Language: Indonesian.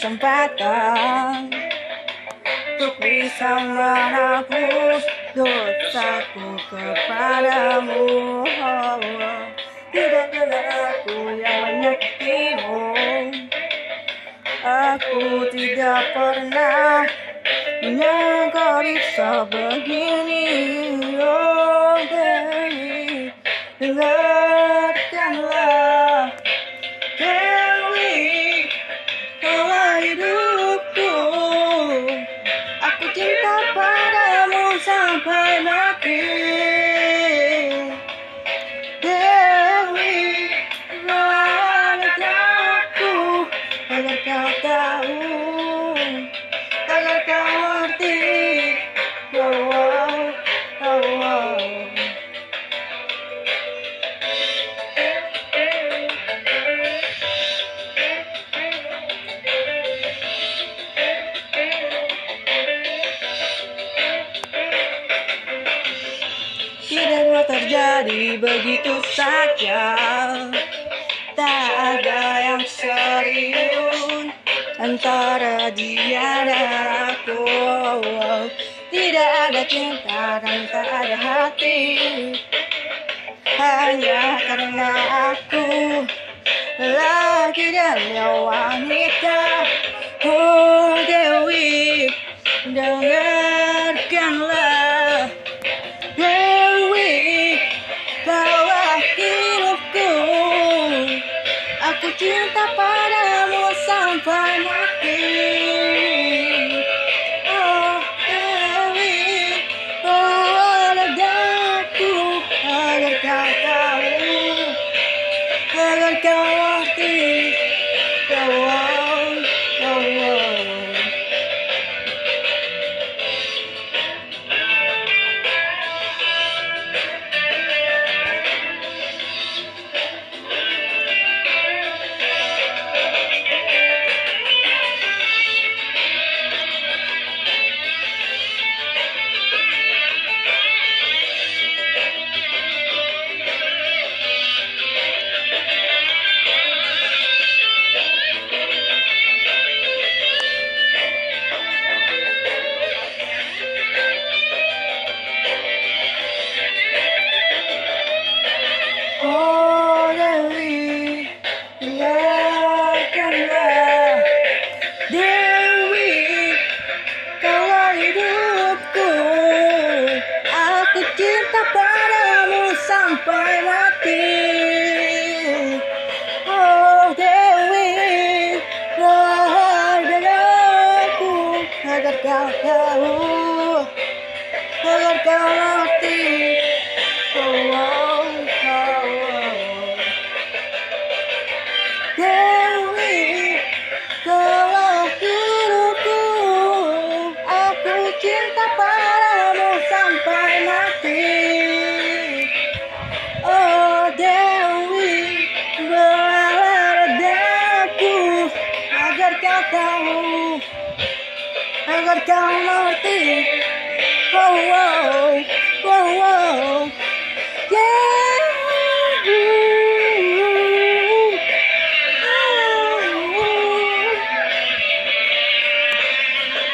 kesempatan Untuk bisa menghapus dosaku kepadamu. Tidak ada aku yang menyakitimu. Aku tidak pernah menyangka bisa begini. Oh Dewi, dengarkanlah Aku cinta padamu sampai mati terjadi begitu saja. Tak ada yang serius Antara dia dan aku. Tidak ada cinta dan tak ada hati. Hanya karena aku. Lagi dan wanita. Oh Dewi Dengarkanlah Aku cinta padamu sampai mati Oh Dewi, bawa dadaku Agar kau tahu, agar kau tahu, agar kau ngerti oh, oh. Dewi, kalau hidupku Aku cinta padamu sampai mati agar kau mengerti Oh, oh, oh, oh, yeah